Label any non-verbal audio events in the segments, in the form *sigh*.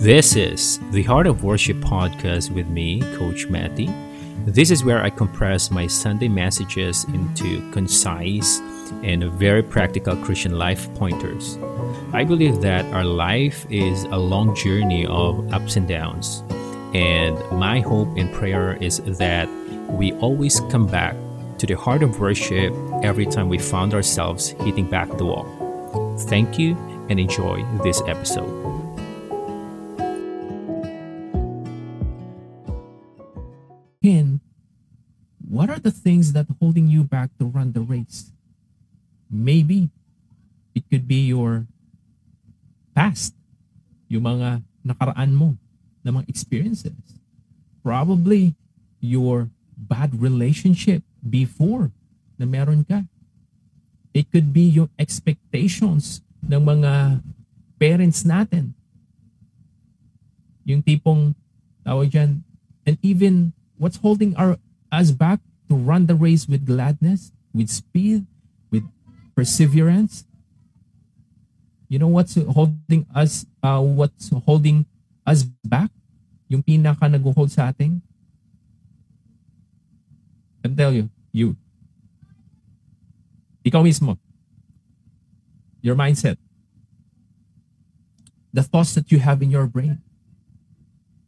This is the Heart of Worship podcast with me, Coach Matty. This is where I compress my Sunday messages into concise and very practical Christian life pointers. I believe that our life is a long journey of ups and downs, and my hope and prayer is that we always come back to the heart of worship every time we found ourselves hitting back the wall. Thank you and enjoy this episode. Are the things that holding you back to run the race? Maybe it could be your past, yung mga nakaraan mo na mga experiences. Probably your bad relationship before na meron ka. It could be yung expectations ng mga parents natin. Yung tipong tawag dyan, and even what's holding our us back to run the race with gladness, with speed, with perseverance. You know what's holding us uh, what's holding us back? Yung pinaka nag-hold sa atin? I can tell you, you. Ikaw mismo. Your mindset. The thoughts that you have in your brain.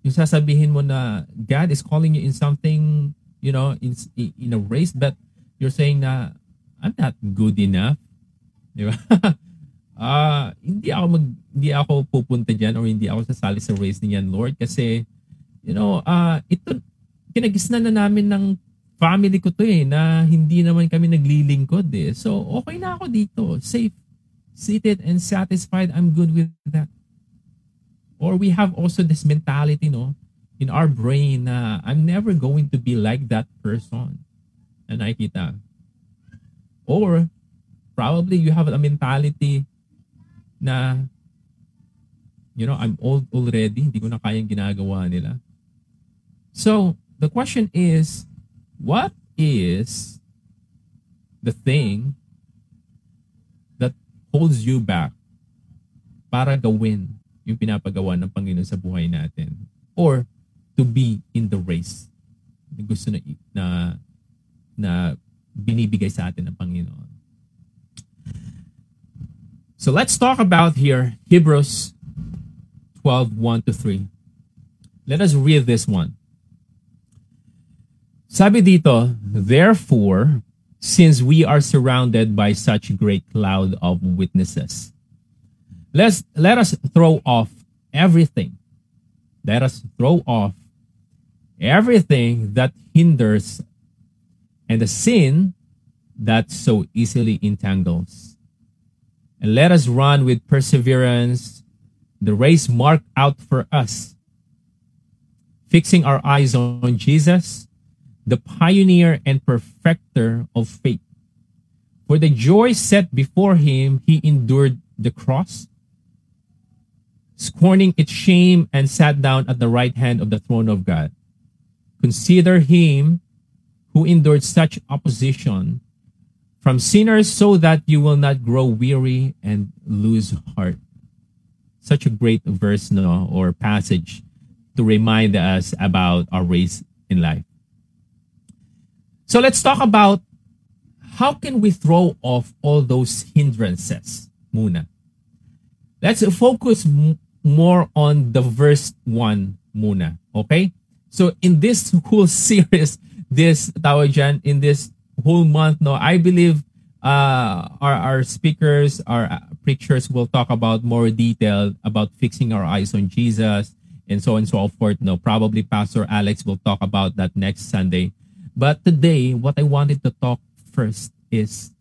Yung sasabihin mo na God is calling you in something, you know, in, in a race, but you're saying na, I'm not good enough. *laughs* Di ba? Ah, hindi ako mag hindi ako pupunta diyan or hindi ako sasali sa race niyan, Lord, kasi you know, ah ito kinagisnan na namin ng family ko to eh na hindi naman kami naglilingkod eh. So, okay na ako dito. Safe, seated and satisfied. I'm good with that. Or we have also this mentality, no, in our brain na I'm never going to be like that person na nakikita. Or probably you have a mentality na you know, I'm old already, hindi ko na kayang ginagawa nila. So, the question is, what is the thing that holds you back para gawin yung pinapagawa ng Panginoon sa buhay natin or to be in the race na gusto na na, na binibigay sa atin ng Panginoon. So let's talk about here Hebrews 12, 1 to 3. Let us read this one. Sabi dito, Therefore, since we are surrounded by such great cloud of witnesses, let's, let us throw off everything. Let us throw off everything that hinders and the sin that so easily entangles and let us run with perseverance the race marked out for us, fixing our eyes on Jesus, the pioneer and perfecter of faith. For the joy set before him, he endured the cross, scorning its shame, and sat down at the right hand of the throne of God. Consider him who endured such opposition from sinners so that you will not grow weary and lose heart. Such a great verse, no, or passage to remind us about our race in life. So let's talk about how can we throw off all those hindrances muna. Let's focus more on the verse 1 muna, okay? So in this whole *laughs* series, this tawag dyan, in this whole month, no, I believe uh, our, our speakers, our uh, preachers will talk about more detail about fixing our eyes on Jesus and so on and so forth. No, probably Pastor Alex will talk about that next Sunday. But today, what I wanted to talk first is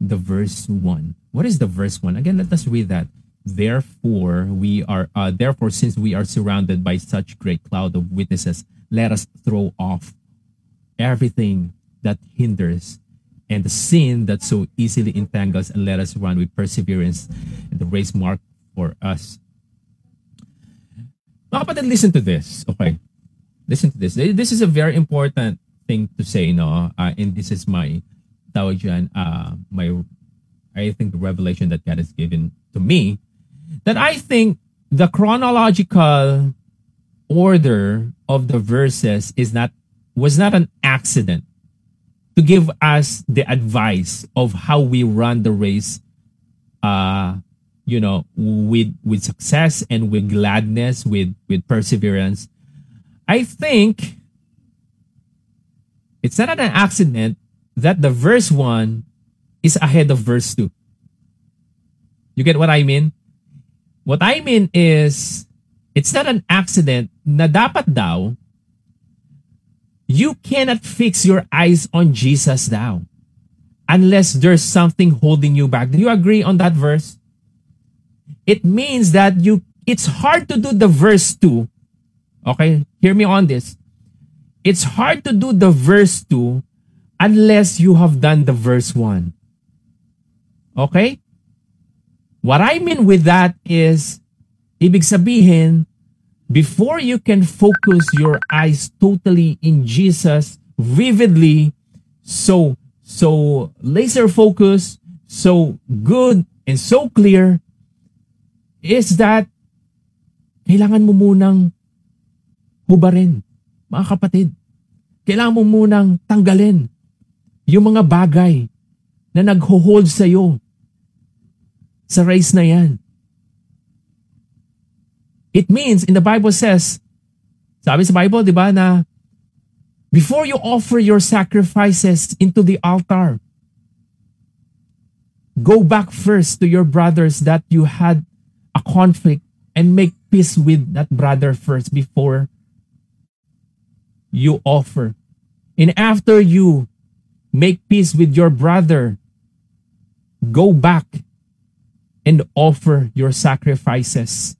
the verse one. What is the verse one? Again, let us read that. Therefore, we are, uh, therefore, since we are surrounded by such great cloud of witnesses, let us throw off everything that hinders and the sin that so easily entangles and let us run with perseverance the race mark for us. Mga kapatid, listen to this. Okay. Listen to this. This is a very important thing to say, no? Uh, and this is my, tawag dyan, uh, my, I think the revelation that God has given to me, that I think the chronological order of the verses is not was not an accident to give us the advice of how we run the race uh you know with with success and with gladness with with perseverance. I think it's not an accident that the verse 1 is ahead of verse 2 you get what i mean what i mean is it's not an accident na dapat daw you cannot fix your eyes on Jesus now unless there's something holding you back. Do you agree on that verse? It means that you it's hard to do the verse 2. Okay? Hear me on this. It's hard to do the verse 2 unless you have done the verse 1. Okay? What I mean with that is ibig sabihin before you can focus your eyes totally in Jesus vividly, so so laser focus, so good and so clear, is that kailangan mo munang hubarin, mga kapatid. Kailangan mo munang tanggalin yung mga bagay na nagho-hold sa iyo sa race na yan. It means, in the Bible says, sabi sa Bible, di ba, na before you offer your sacrifices into the altar, go back first to your brothers that you had a conflict and make peace with that brother first before you offer. And after you make peace with your brother, go back and offer your sacrifices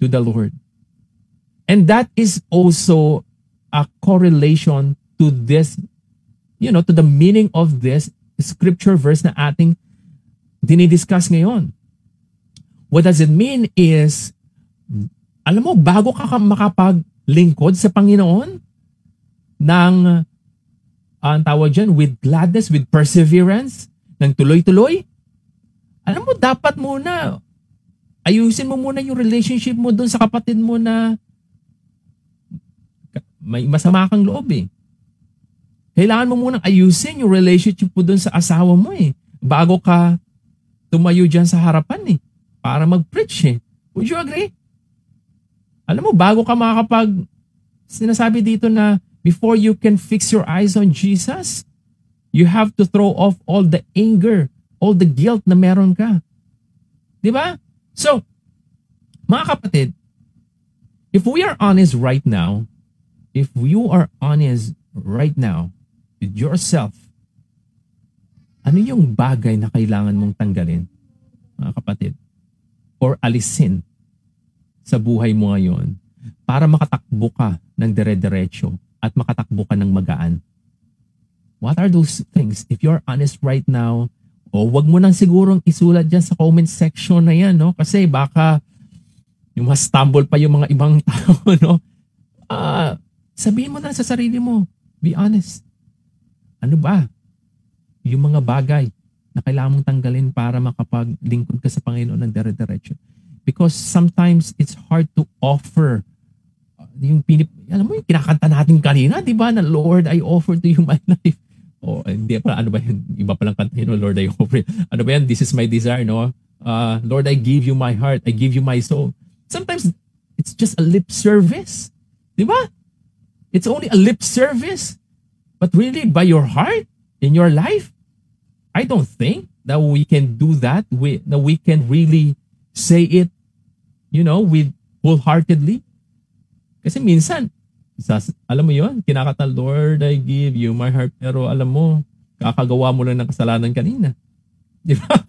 to the Lord. And that is also a correlation to this, you know, to the meaning of this scripture verse na ating dinidiscuss ngayon. What does it mean is, alam mo, bago ka makapaglingkod sa Panginoon, ng, uh, ang tawag dyan, with gladness, with perseverance, ng tuloy-tuloy, alam mo, dapat muna, ayusin mo muna yung relationship mo doon sa kapatid mo na may masama kang loob eh. Kailangan mo munang ayusin yung relationship mo doon sa asawa mo eh. Bago ka tumayo dyan sa harapan eh. Para mag-preach eh. Would you agree? Alam mo, bago ka makakapag sinasabi dito na before you can fix your eyes on Jesus, you have to throw off all the anger, all the guilt na meron ka. Di ba? So, mga kapatid, if we are honest right now, if you are honest right now with yourself, ano yung bagay na kailangan mong tanggalin, mga kapatid? Or alisin sa buhay mo ngayon para makatakbo ka ng dire-diretso at makatakbo ka ng magaan? What are those things? If you're honest right now, o wag mo nang sigurong isulat dyan sa comment section na yan, no? Kasi baka yung ma-stumble pa yung mga ibang *laughs* tao, no? Uh, sabihin mo na sa sarili mo, be honest. Ano ba? Yung mga bagay na kailangan mong tanggalin para makapaglingkod ka sa Panginoon ng dire-diretso. Because sometimes it's hard to offer uh, yung pinip, alam mo yung kinakanta natin kanina, di ba? Na Lord, I offer to you my *laughs* life oh, hindi pa, ano ba yun? Iba palang kanta yun, Lord, I offer. Ano ba yan? This is my desire, no? Uh, Lord, I give you my heart. I give you my soul. Sometimes, it's just a lip service. Di ba? It's only a lip service. But really, by your heart, in your life, I don't think that we can do that. We, that we can really say it, you know, with wholeheartedly. Kasi minsan, Sas, alam mo yon kinakata, Lord, I give you my heart. Pero alam mo, kakagawa mo lang ng kasalanan kanina. *laughs* Di ba?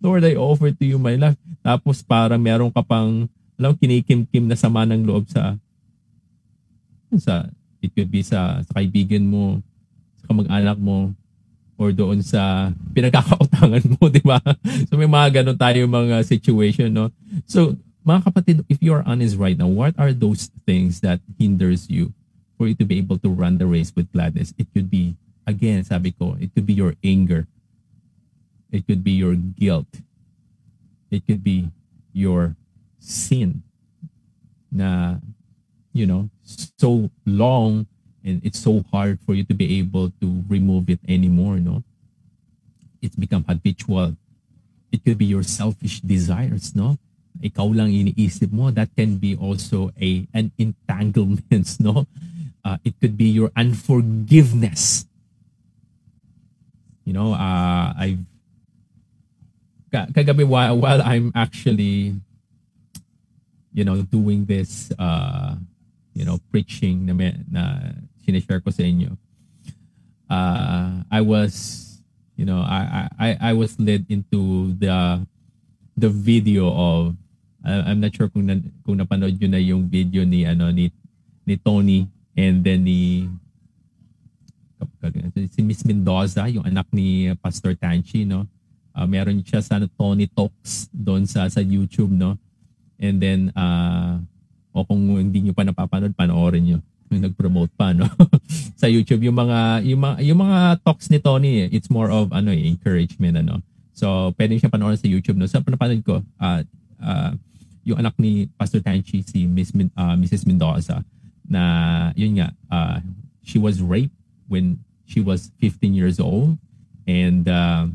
Lord, I offer to you my life. Tapos para meron ka pang, alam, kinikim-kim na sama ng loob sa, sa, it could be sa, sa kaibigan mo, sa kamag-anak mo, or doon sa pinagkakautangan mo, *laughs* di ba? So may mga ganun tayo mga situation, no? So mga kapatid, if you are honest right now, what are those things that hinders you for you to be able to run the race with gladness? It could be, again, sabi ko, it could be your anger. It could be your guilt. It could be your sin na you know so long and it's so hard for you to be able to remove it anymore no it's become habitual it could be your selfish desires no ikaw lang iniisip mo that can be also a an entanglement *laughs* no? Uh, it could be your unforgiveness. You know uh i've kagabi while, while i'm actually you know doing this uh you know preaching na, na sinishare ko sa inyo uh i was you know i i i was led into the the video of I'm not sure kung na, kung napanood niyo na yung video ni ano ni ni Tony and then ni si Miss Mendoza, yung anak ni Pastor Tanchi, no? Uh, meron siya sa Tony Talks doon sa sa YouTube, no? And then uh, o kung hindi niyo pa napapanood, panoorin niyo. *laughs* Nag-promote pa, no? *laughs* sa YouTube yung mga yung mga yung mga talks ni Tony, it's more of ano, eh, encouragement ano. So, pwede siya panoorin sa YouTube, no? Sa so, panapanood ko, uh, uh, yung anak ni Pastor Tanchi, si Miss uh, Mrs. Mendoza, na yun nga, uh, she was raped when she was 15 years old. And uh,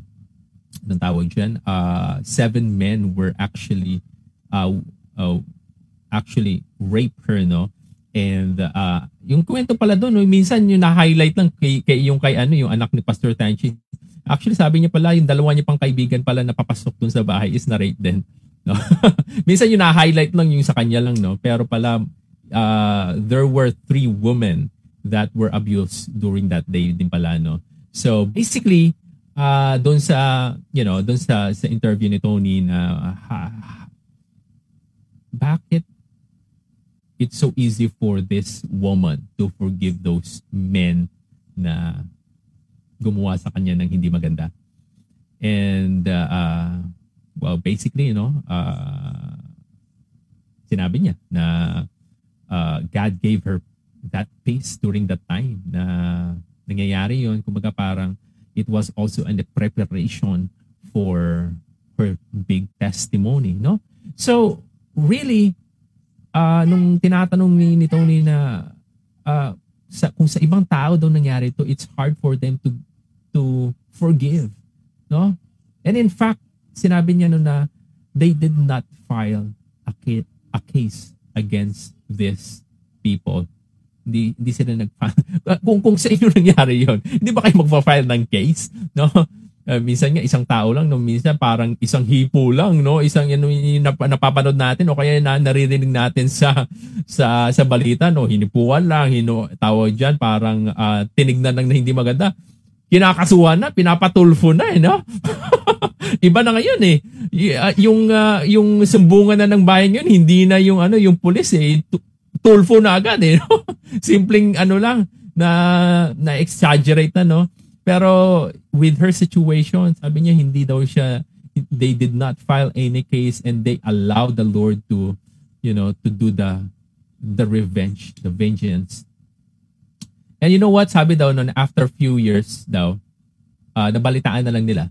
anong tawag dyan? Uh, seven men were actually uh, uh, actually raped her, no? And uh, yung kwento pala doon, no, minsan yung na-highlight lang kay, kay, yung kay ano, yung anak ni Pastor Tanchi. Actually, sabi niya pala, yung dalawa niya pang kaibigan pala na papasok dun sa bahay is na-rape din. No? *laughs* Minsan yung na-highlight lang yung sa kanya lang, no? Pero pala, uh, there were three women that were abused during that day din pala, no? So, basically, uh, doon sa, you know, doon sa, sa interview ni Tony na, uh, bakit it's so easy for this woman to forgive those men na gumawa sa kanya ng hindi maganda. And uh, uh, well, basically, you know, uh, sinabi niya na uh, God gave her that peace during that time na nangyayari yon kumbaga parang it was also in the preparation for her big testimony no? So really uh, nung tinatanong ni, ni Tony na uh, sa, kung sa ibang tao daw nangyari to it's hard for them to to forgive no? And in fact sinabi niya no na they did not file a, a case against these people. Hindi, hindi sila nag *laughs* kung, kung sa inyo nangyari yon hindi ba kayo magpa-file ng case? No? Uh, minsan nga isang tao lang, no? minsan parang isang hipo lang, no? Isang ano yung nap- napapanood natin o kaya na naririnig natin sa sa sa balita, no? Hinipuan lang, hino tawag diyan parang uh, tinignan lang na hindi maganda. Kinakasuhan na, pinapatulfo na eh, no? *laughs* *laughs* Iba na ngayon eh. Y- yung uh, yung sumbungan na ng bayan yun, hindi na yung ano, yung pulis eh. Tulfo na agad eh, *laughs* no? Simpleng ano lang na na exaggerate na no. Pero with her situation, sabi niya hindi daw siya they did not file any case and they allowed the Lord to you know to do the the revenge, the vengeance And you know what? Sabi daw noon, after few years daw, uh, nabalitaan na lang nila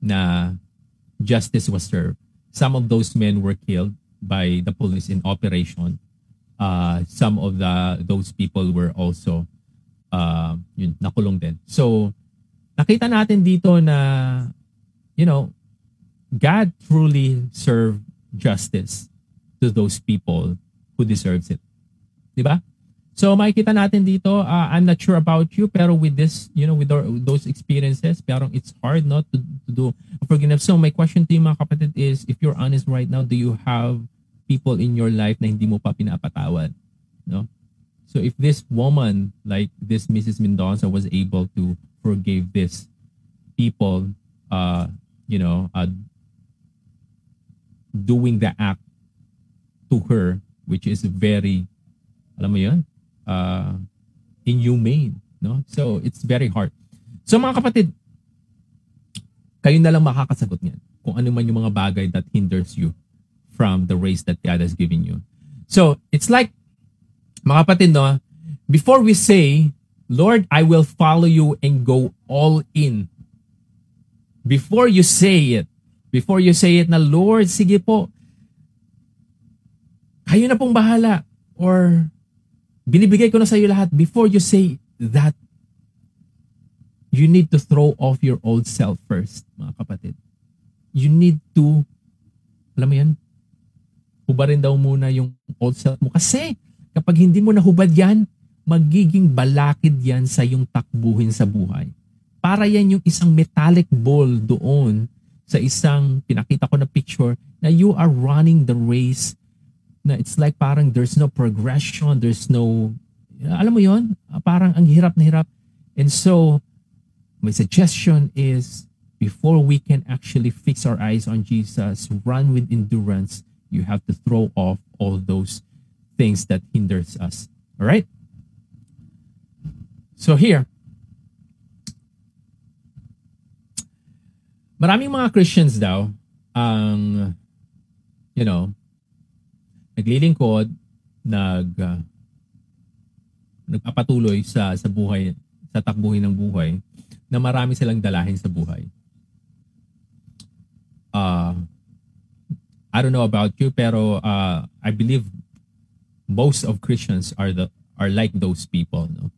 na justice was served. Some of those men were killed by the police in operation. Uh, some of the those people were also uh, yun, nakulong din. So, nakita natin dito na, you know, God truly served justice to those people who deserves it. Di ba? So makikita natin dito, uh, I'm not sure about you, pero with this, you know, with our, those experiences, parang it's hard not to, to do forgiveness. So my question to you mga kapatid is, if you're honest right now, do you have people in your life na hindi mo pa pinapatawad? No? So if this woman, like this Mrs. Mendoza, was able to forgive this people, uh, you know, uh, doing the act to her, which is very, alam mo yun, uh, inhumane. No? So, it's very hard. So, mga kapatid, kayo na lang makakasagot niyan kung ano man yung mga bagay that hinders you from the race that God has given you. So, it's like, mga kapatid, no, before we say, Lord, I will follow you and go all in. Before you say it, before you say it na, Lord, sige po, kayo na pong bahala or binibigay ko na sa iyo lahat before you say that you need to throw off your old self first, mga kapatid. You need to, alam mo yan, hubarin daw muna yung old self mo. Kasi kapag hindi mo nahubad yan, magiging balakid yan sa yung takbuhin sa buhay. Para yan yung isang metallic ball doon sa isang pinakita ko na picture na you are running the race na it's like parang there's no progression, there's no, alam mo yon parang ang hirap na hirap. And so, my suggestion is before we can actually fix our eyes on Jesus, run with endurance, you have to throw off all those things that hinders us. All right? So here, maraming mga Christians daw ang you know, naglilingkod, nag uh, nagpapatuloy sa sa buhay, sa takbuhin ng buhay na marami silang dalahin sa buhay. Uh, I don't know about you pero uh, I believe most of Christians are the are like those people, no?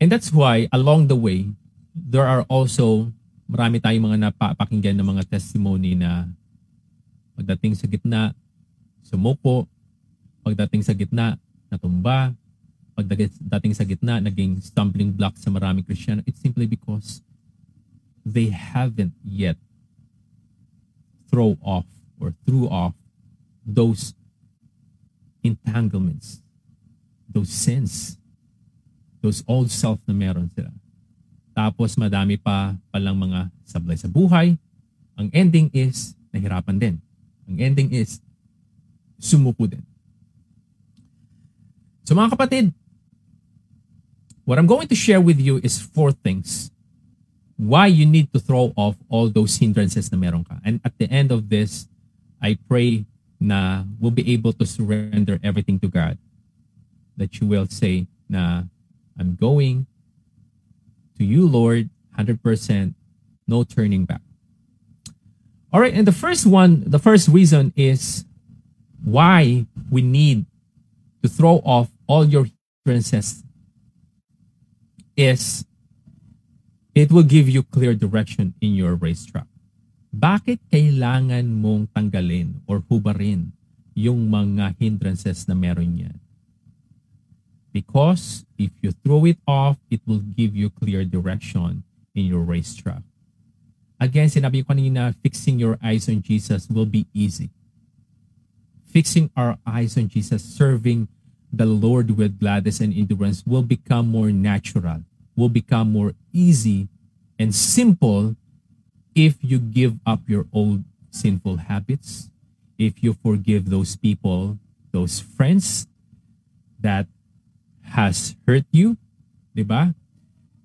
And that's why along the way there are also marami tayong mga napapakinggan ng mga testimony na pagdating sa gitna sumuko, pagdating sa gitna natumba, pagdating sa gitna naging stumbling block sa maraming Kristiyano, it's simply because they haven't yet throw off or threw off those entanglements, those sins, those old self na meron sila. Tapos madami pa palang mga sablay sa buhay. Ang ending is nahirapan din. Ang ending is sumuko din. So mga kapatid, what I'm going to share with you is four things why you need to throw off all those hindrances na meron ka. And at the end of this, I pray na we'll be able to surrender everything to God. That you will say na I'm going to you, Lord, 100%, no turning back. All right, and the first one, the first reason is why we need to throw off all your hindrances is it will give you clear direction in your racetrack. Bakit kailangan mong tanggalin or hubarin yung mga hindrances na meron yan? Because if you throw it off, it will give you clear direction in your racetrack. Again, sinabi ko kanina, fixing your eyes on Jesus will be easy. Fixing our eyes on Jesus, serving the Lord with gladness and endurance will become more natural, will become more easy and simple if you give up your old sinful habits, if you forgive those people, those friends that has hurt you, di ba?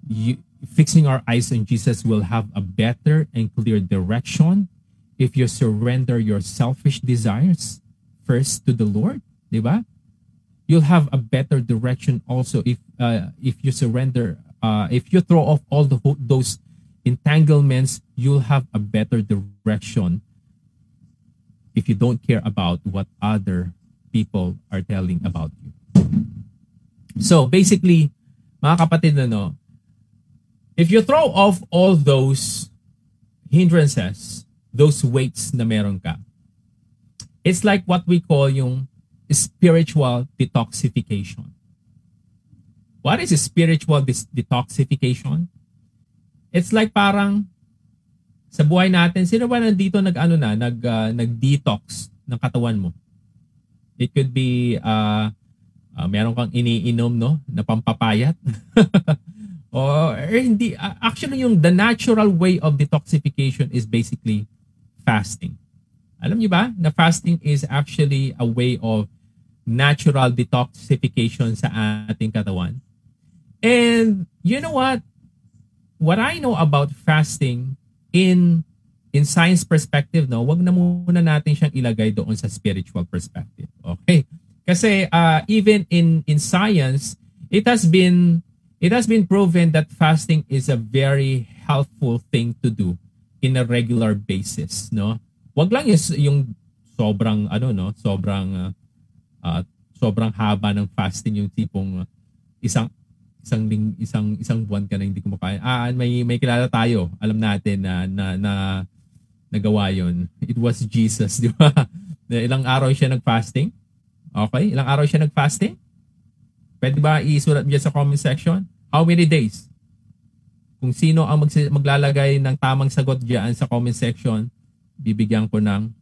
You, fixing our eyes on Jesus will have a better and clear direction if you surrender your selfish desires first to the Lord, di ba? You'll have a better direction also if uh, if you surrender uh, if you throw off all the those entanglements, you'll have a better direction if you don't care about what other people are telling about you. So basically, mga kapatid na no, if you throw off all those hindrances, those weights na meron ka, it's like what we call yung spiritual detoxification. What is spiritual detoxification? It's like parang sa buhay natin, sino ba nandito nag-ano na, nag, uh, nag-detox ng katawan mo? It could be, uh, uh, meron kang iniinom, no, na pampapayat. *laughs* or eh, hindi, uh, actually yung the natural way of detoxification is basically fasting. Alam niyo ba na fasting is actually a way of natural detoxification sa ating katawan? And you know what? what I know about fasting in in science perspective, no, wag na muna natin siyang ilagay doon sa spiritual perspective. Okay? Kasi uh, even in in science, it has been it has been proven that fasting is a very helpful thing to do in a regular basis, no? Wag lang yung, yung sobrang ano no, sobrang uh, sobrang haba ng fasting yung tipong isang isang ling, isang isang buwan ka na hindi kumakain. Ah, may may kilala tayo. Alam natin na na, na nagawa yon. It was Jesus, *laughs* di ba? Ilang araw siya nag-fasting? Okay, ilang araw siya nag-fasting? Pwede ba isulat mo sa comment section? How many days? Kung sino ang mag- maglalagay ng tamang sagot diyan sa comment section, bibigyan ko ng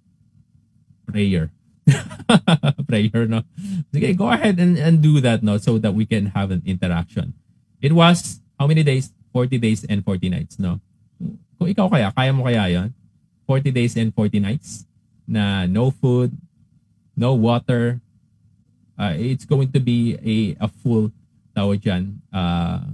prayer. *laughs* prayer, no? Sige, go ahead and, and do that, no? So that we can have an interaction. It was, how many days? 40 days and 40 nights, no? Kung ikaw kaya, kaya mo kaya yon 40 days and 40 nights na no food, no water. Uh, it's going to be a, a full tawag dyan, uh,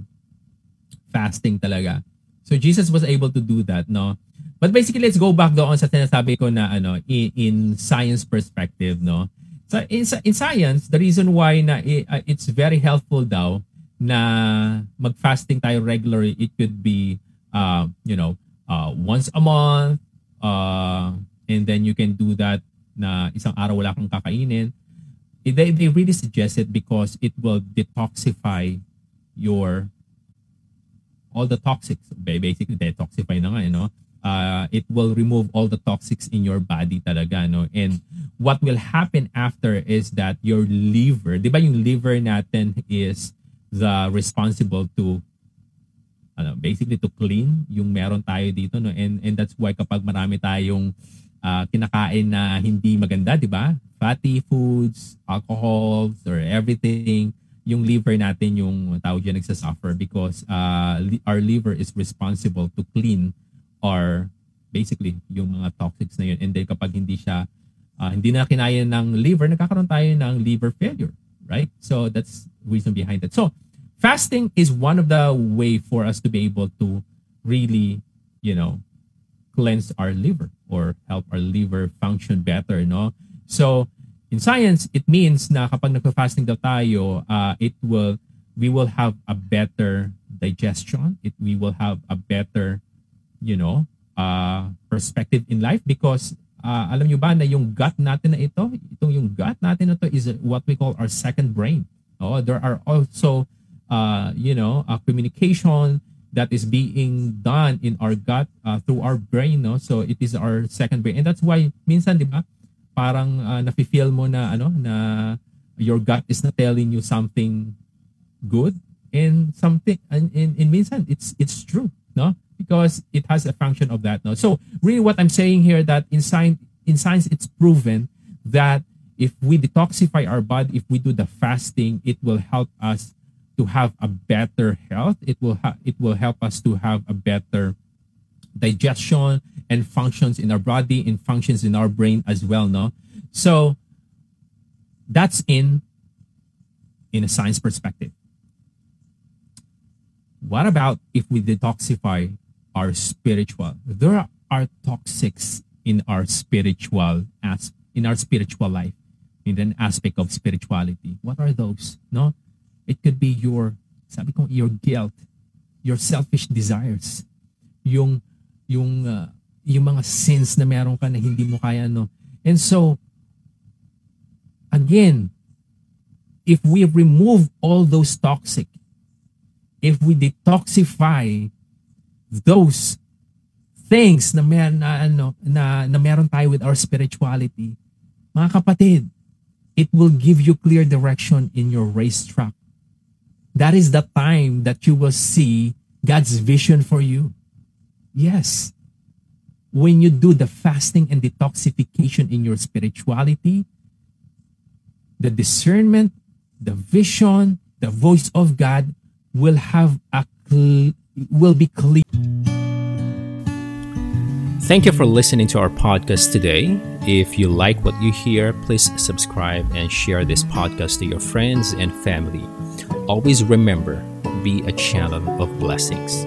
fasting talaga. So Jesus was able to do that, no? But basically, let's go back doon sa sinasabi ko na ano, in, in science perspective, no? So in, in science, the reason why na uh, it's very helpful daw na mag-fasting tayo regularly, it could be, uh, you know, uh, once a month, uh, and then you can do that na isang araw wala kang kakainin. They, they really suggest it because it will detoxify your all the toxics. Basically, detoxify na nga, you know? Uh, it will remove all the toxics in your body talaga, no? And what will happen after is that your liver, di ba yung liver natin is the responsible to ano, basically to clean yung meron tayo dito, no? And, and that's why kapag marami tayong uh, kinakain na hindi maganda, di ba? Fatty foods, alcohols, or everything, yung liver natin yung tawag dyan nagsasuffer because uh, our liver is responsible to clean are basically yung mga toxics na yun. And then kapag hindi siya, uh, hindi na kinaya ng liver, nagkakaroon tayo ng liver failure, right? So that's reason behind it. So fasting is one of the way for us to be able to really, you know, cleanse our liver or help our liver function better, no? So in science, it means na kapag nagpa-fasting daw tayo, uh, it will, we will have a better digestion. It, we will have a better you know, uh, perspective in life because uh, alam nyo ba na yung gut natin na ito, itong yung gut natin na ito is what we call our second brain. Oh, there are also, uh, you know, a communication that is being done in our gut uh, through our brain, no? So it is our second brain. And that's why minsan, di ba, parang uh, nafe-feel mo na ano na your gut is not telling you something good and something and, and, and minsan it's it's true, no? Because it has a function of that. No? So really what I'm saying here that in science, in science, it's proven that if we detoxify our body, if we do the fasting, it will help us to have a better health. It will ha- it will help us to have a better digestion and functions in our body and functions in our brain as well. No, so that's in in a science perspective. What about if we detoxify our spiritual. There are toxics in our spiritual as in our spiritual life, in an aspect of spirituality. What are those? No, it could be your sabi ko, your guilt, your selfish desires, yung yung uh, yung mga sins na meron ka na hindi mo kaya no. And so again, if we remove all those toxic, if we detoxify those things na mer na ano na, na meron tayo with our spirituality, mga kapatid, it will give you clear direction in your racetrack. That is the time that you will see God's vision for you. Yes. When you do the fasting and detoxification in your spirituality, the discernment, the vision, the voice of God will have a will be clear. Thank you for listening to our podcast today. If you like what you hear, please subscribe and share this podcast to your friends and family. Always remember, be a channel of blessings.